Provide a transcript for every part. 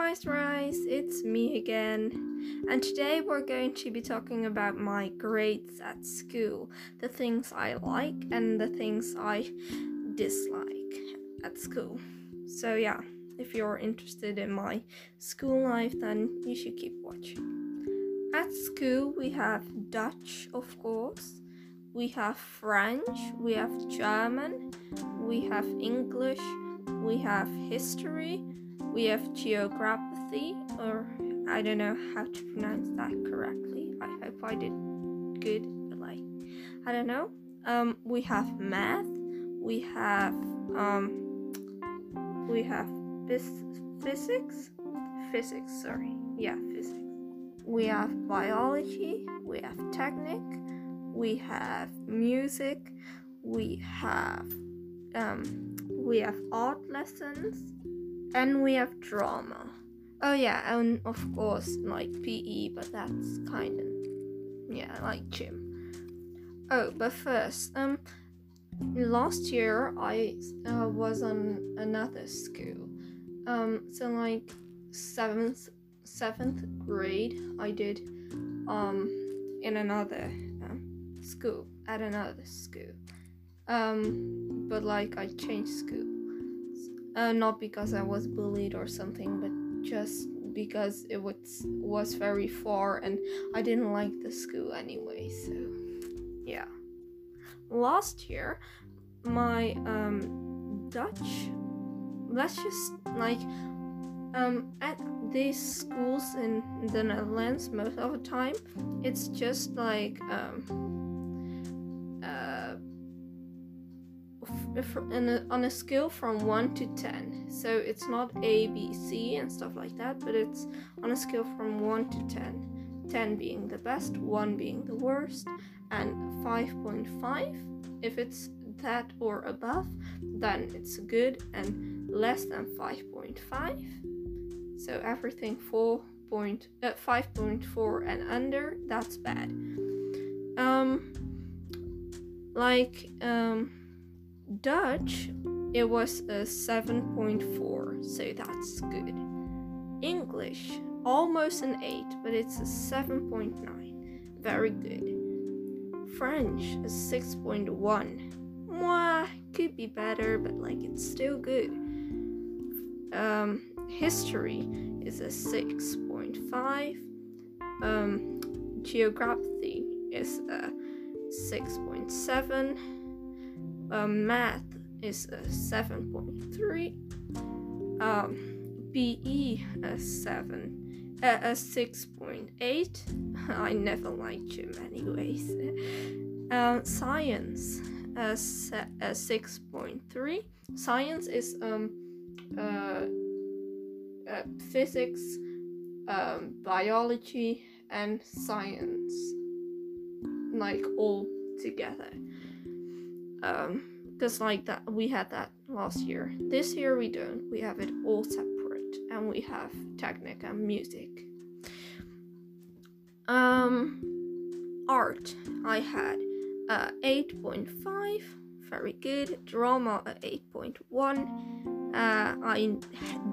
Master Eyes, it's me again, and today we're going to be talking about my grades at school, the things I like and the things I dislike at school. So, yeah, if you're interested in my school life, then you should keep watching. At school, we have Dutch, of course, we have French, we have German, we have English, we have history we have geography, or I don't know how to pronounce that correctly. I hope I did good, like, I don't know. Um, we have math. We have um, we have phys- physics. Physics, sorry. Yeah, physics. We have biology. We have technic. We have music. We have um, we have art lessons and we have drama. Oh yeah, and of course like PE, but that's kind of yeah, like gym. Oh, but first, um, last year I uh, was on another school. Um, so like seventh seventh grade, I did um in another um, school at another school. Um, but like I changed school uh, not because I was bullied or something, but just because it was was very far and I didn't like the school anyway. So yeah. Last year, my um, Dutch, let's just like um, at these schools in the Netherlands, most of the time, it's just like um, a, on a scale from 1 to 10. So it's not A, B, C and stuff like that, but it's on a scale from 1 to 10. 10 being the best, 1 being the worst, and 5.5 if it's that or above, then it's good, and less than 5.5. So everything 4 point, uh, 5.4 and under, that's bad. Um, like, um, Dutch, it was a 7.4, so that's good. English, almost an 8, but it's a 7.9. Very good. French, a 6.1. Mwah, could be better, but like it's still good. Um, history is a 6.5. Um, geography is a 6.7 um, math is a 7.3 um, BE a 7 uh, a 6.8 I never liked gym anyways. Um, science a 6.3 science is um uh, uh, physics um, biology and science. Like all together um because like that we had that last year. This year we don't. We have it all separate and we have technic and music. Um art. I had uh 8.5 very good. Drama a 8.1 uh i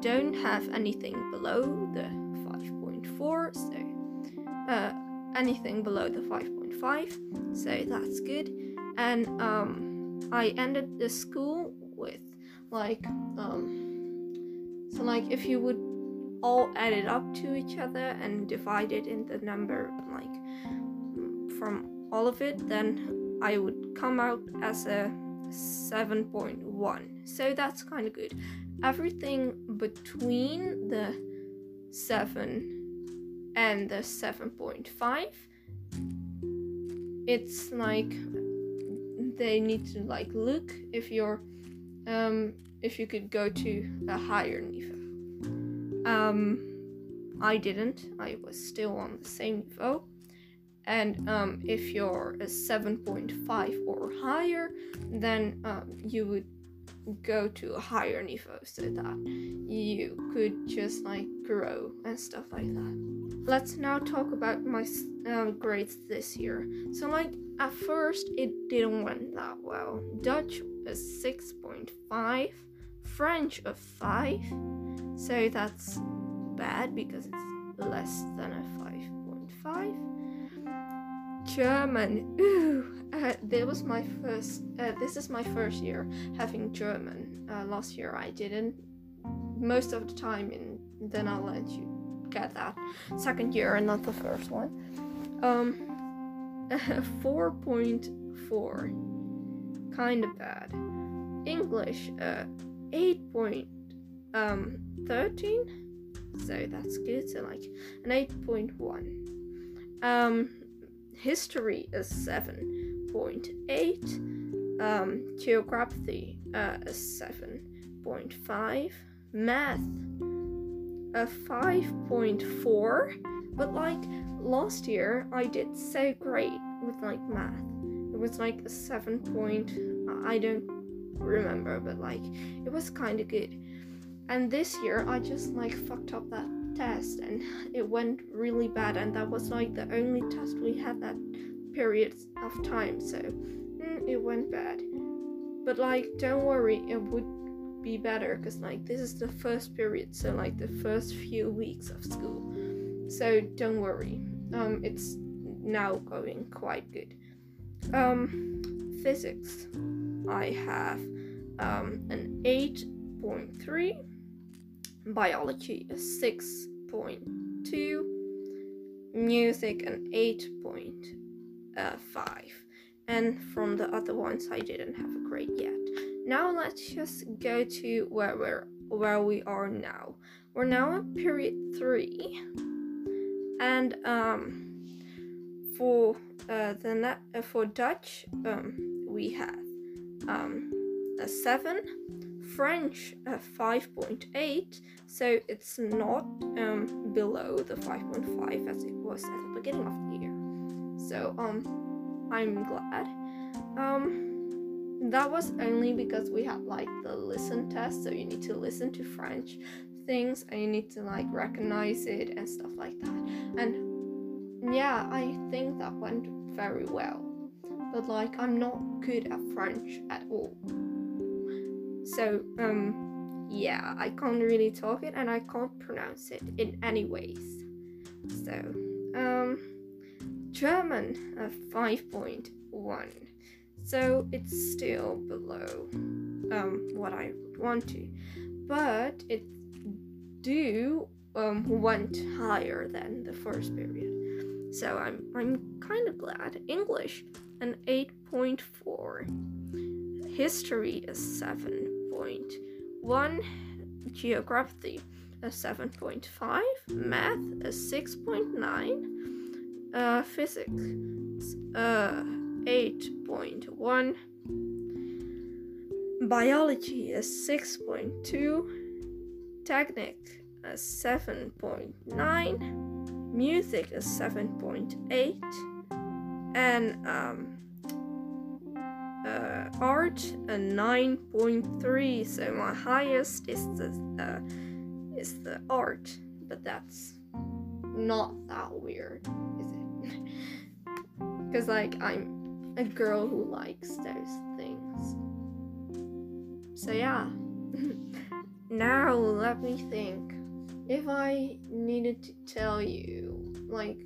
don't have anything below the 5.4 so uh anything below the 5.5 so that's good. And um I ended the school with like um so like if you would all add it up to each other and divide it in the number like from all of it then I would come out as a 7.1 so that's kind of good. Everything between the 7 and the 7.5 it's like they need to like look if you're um, if you could go to a higher niveau. Um, I didn't. I was still on the same niveau. And um, if you're a 7.5 or higher, then um, you would go to a higher niveau so that you could just like grow and stuff like that. Let's now talk about my uh, grades this year. So, like, at first, it didn't went that well. Dutch is 6.5, French a 5, so that's bad because it's less than a 5.5. German. Ooh, uh, this was my first. Uh, this is my first year having German. Uh, last year I didn't. Most of the time in the Netherlands you get that second year and not the first one. Um, four point four, kind of bad. English, uh, eight point um thirteen. So that's good. So like an eight point one. Um, history is 7.8 um, geography uh, is 7.5 math a 5.4 but like last year i did so great with like math. It was like a 7 point i don't remember but like it was kind of good. And this year i just like fucked up that test and it went really bad and that was like the only test we had that period of time so mm, it went bad. But like don't worry it would be better because like this is the first period so like the first few weeks of school. So don't worry um it's now going quite good. Um physics i have um an 8.3 biology a 6.2 music an 8.5 and from the other ones i didn't have a grade yet. Now let's just go to where we're where we are now. We're now at period three. And um for uh the net uh, for dutch um we have um a seven French uh, 5.8, so it's not um, below the 5.5 as it was at the beginning of the year. So um, I'm glad. Um, that was only because we had like the listen test, so you need to listen to French things and you need to like recognize it and stuff like that. And yeah, I think that went very well. But like, I'm not good at French at all. So, um, yeah, I can't really talk it and I can't pronounce it in any ways. So, um, German, a 5.1. So it's still below um, what I would want to, but it do um, went higher than the first period. So I'm I'm kind of glad. English, an 8.4. History is 7.1. Geography a 7.5. Math a 6.9. Uh, physics uh, 8.1. Biology is 6.2. Technic a 7.9. Music is 7.8. And um, uh, art a 9.3 so my highest is the uh, is the art but that's not that weird is it? Because like i'm a girl who likes those things. So yeah. Now let me think. If i needed to tell you like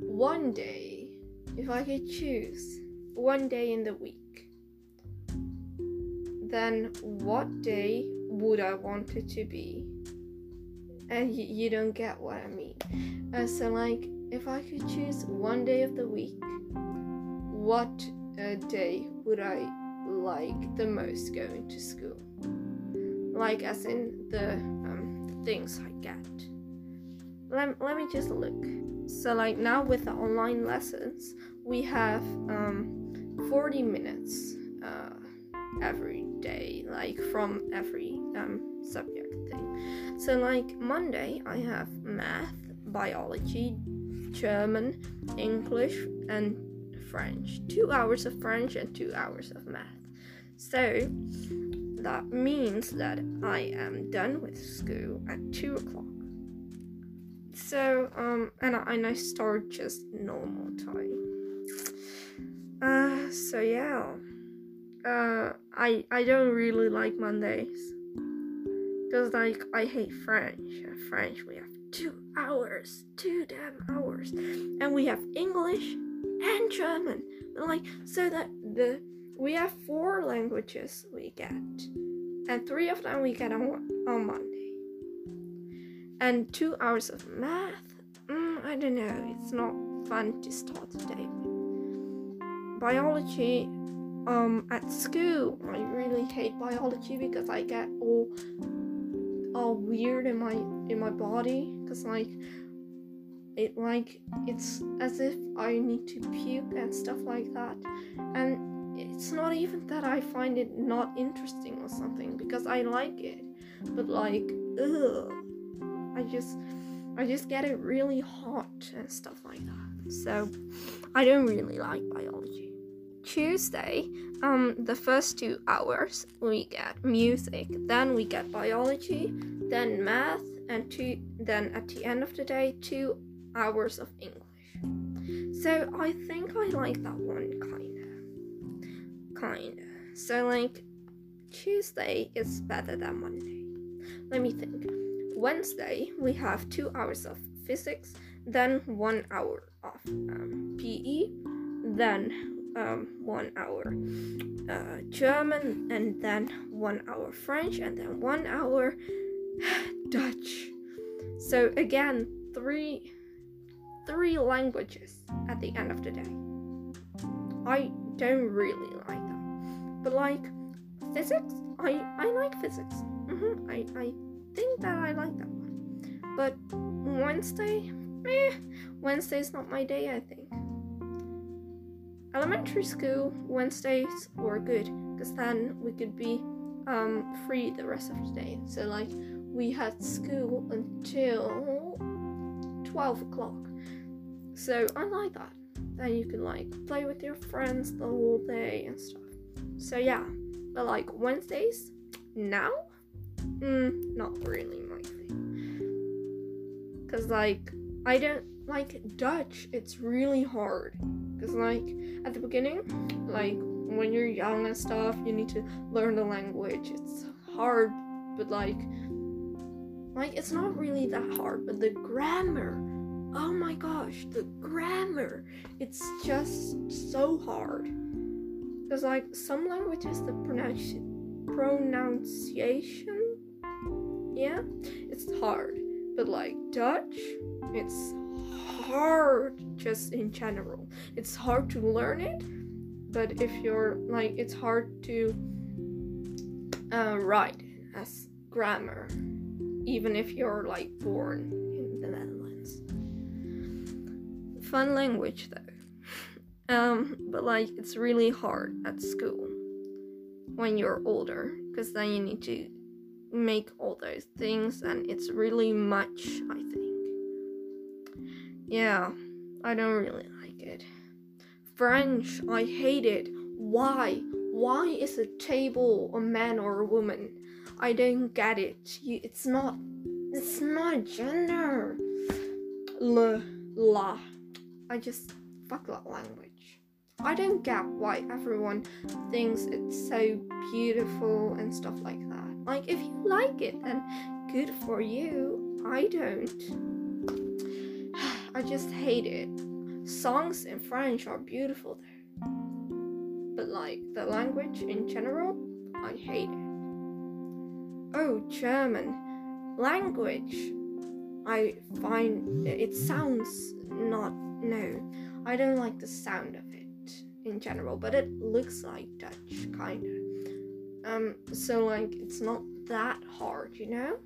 one day if i could choose one day in the week then what day would I want it to be? And y- you don't get what I mean. Uh, so, like, if I could choose one day of the week, what uh, day would I like the most going to school? Like, as in the, um, things I get. Let, let me just look. So, like, now with the online lessons, we have um, 40 minutes. Uh, every day, like from every um, subject thing. So, like Monday, I have math, biology, German, English, and French. Two hours of French and two hours of math. So, that means that I am done with school at two o'clock. So, um, and I, and I start just normal time. Uh, so yeah uh, I I don't really like Mondays. Because, like, I hate French. French, we have two hours, two damn hours. And we have English and German. Like, so that the we have four languages we get. And three of them we get on, on Monday. And two hours of math. Mm, I don't know. It's not fun to start today Biology um at school i really hate biology because i get all all weird in my in my body. Because like it like it's as if i need to puke and stuff like that. And it's not even that i find it not interesting or something because i like it. But like ugh. I just i just get it really hot and stuff like that. So i don't really like biology Tuesday, um, the first two hours we get music, then we get biology, then math, and two, then at the end of the day, two hours of English. So I think I like that one kinda, kinda. So like Tuesday is better than Monday. Let me think. Wednesday we have two hours of physics, then one hour of um, PE, then um, one hour uh, German, and then one hour French, and then one hour Dutch. So again, three three languages at the end of the day. I don't really like that, but like physics, I I like physics. Mm-hmm. I I think that I like that one, but Wednesday, eh, Wednesday's not my day. I think. Elementary school Wednesdays were good because then we could be um, free the rest of the day. So like we had school until twelve o'clock. So I like that. Then you can like play with your friends the whole day and stuff. So yeah, but like Wednesdays now, mm, not really my thing. Cause like I don't like Dutch. It's really hard because like at the beginning like when you're young and stuff you need to learn the language. It's hard but like like it's not really that hard but the grammar oh my gosh the grammar it's just so hard. Because like some languages the pronunciation pronunciation yeah it's hard but like dutch it's hard just in general. It's hard to learn it, but if you're like, it's hard to uh, write as grammar, even if you're like born in the Netherlands. Fun language though. Um, but like, it's really hard at school when you're older because then you need to make all those things and it's really much i think yeah, I don't really like it. French, I hate it. Why? Why is a table a man or a woman? I don't get it. You, it's not. It's not gender. Le, la. I just fuck that language. I don't get why everyone thinks it's so beautiful and stuff like that. Like, if you like it, then good for you. I don't. I just hate it. Songs in French are beautiful there. But like the language in general, I hate it. Oh, German. Language. I find it sounds not no. I don't like the sound of it in general, but it looks like Dutch kinda. Um so like it's not that hard, you know?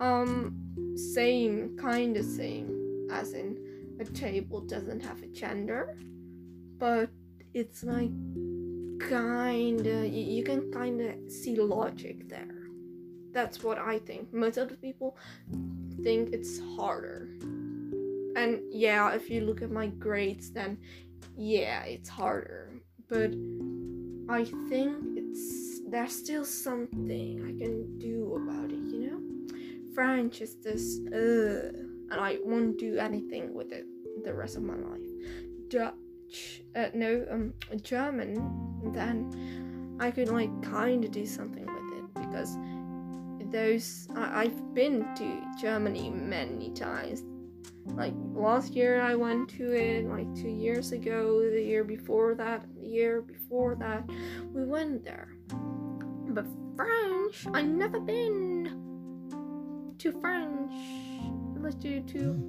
Um same kinda same as in a table doesn't have a gender, but it's like kinda you, you can kinda see logic there. That's what I think. Most of the people think it's harder. And yeah, if you look at my grades, then yeah, it's harder. But I think it's there's still something I can do about it, you know? French is this uh and I won't do anything with it the rest of my life. Dutch, uh, no, um, German, then I could like kind of do something with it because those I, I've been to Germany many times. Like last year I went to it, like two years ago, the year before that, the year before that, we went there. But French, I never been to French. Let's do to.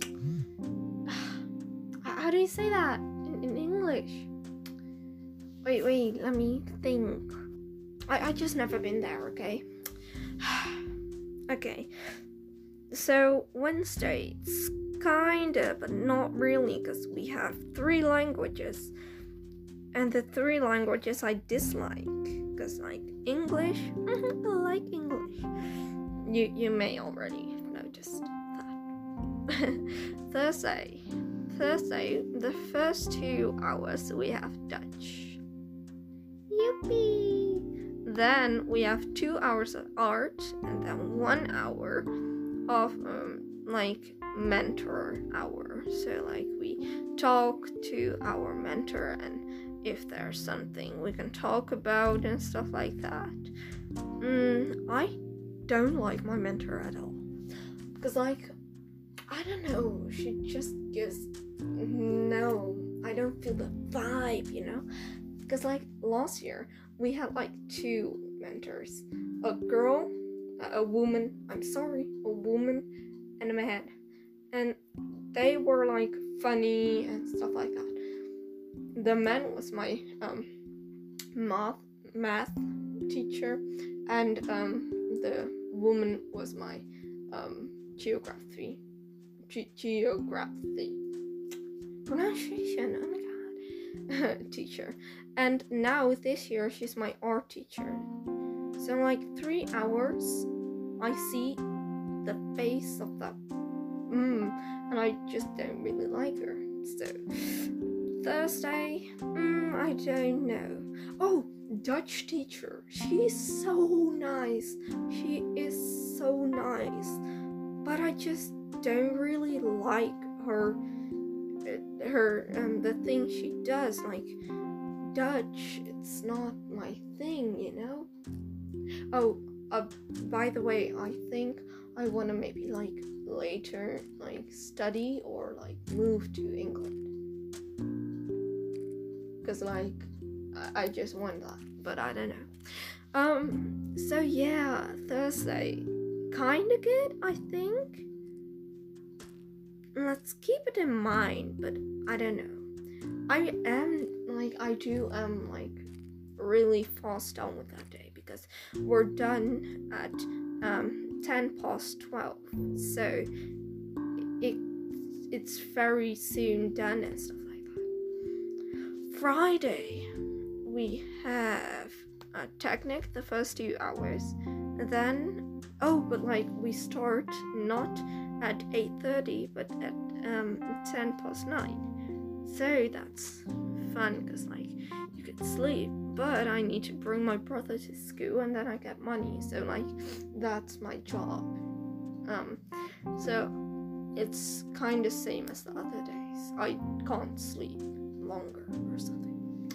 How do you say that in, in English? Wait, wait, let me think. I, I just never been there, okay? okay. So Wednesday, it's kinda, but not really, because we have three languages. And the three languages I dislike. Because like English, I like English. You you may already noticed that. Thursday. Thursday, the first two hours we have Dutch. Yippee! Then we have two hours of art and then one hour of um, like mentor hour. So like we talk to our mentor and if there's something we can talk about and stuff like that. Mm, I don't like my mentor at all. Because like I don't know, she just gives no, I don't feel the vibe, you know? Because like last year we had like two mentors a girl, a woman, I'm sorry, a woman, and a man. And they were like funny and stuff like that. The man was my um, math math teacher, and um, the woman was my um, geography ge- geography pronunciation. Oh my god, teacher. And now this year she's my art teacher. So like three hours, I see the face of that. Mm, and I just don't really like her. So Thursday, mm, I don't know. Oh, Dutch teacher. She's so nice. She is so nice. But I just don't really like her her um the thing she does like Dutch it's not my thing you know? Oh uh by the way I think I want to maybe like later like study or like move to England. Because like I, I just want that but I don't know. Um so yeah Thursday. Kind of good I think let's keep it in mind, but I don't know. I am like I do am like really fast done with that day because we're done at um 10 past 12 so it it's very soon done and stuff like that. Friday we have a technic the first two hours. Then oh but like we start not at 8.30 but at um, 10 past 9 so that's fun because like you could sleep but i need to bring my brother to school and then i get money. So like that's my job. Um so it's kind of same as the other days. I can't sleep longer or something.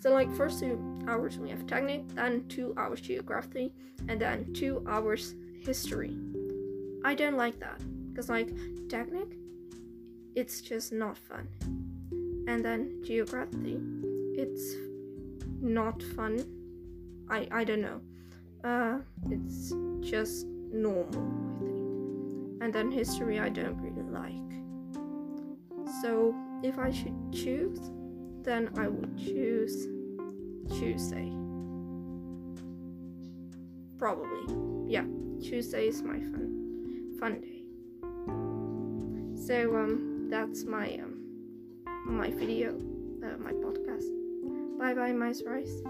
So like first two hours we have technic then two hours geography and then two hours history I don't like that because like technic, it's just not fun. And then geography, it's not fun. I I don't know. Uh, it's just normal, I think. And then history, I don't really like. So if I should choose, then I would choose Tuesday. Probably, yeah. Tuesday is my fun fun day. So um, that's my um, my video, uh, my podcast. Bye bye, mice rice.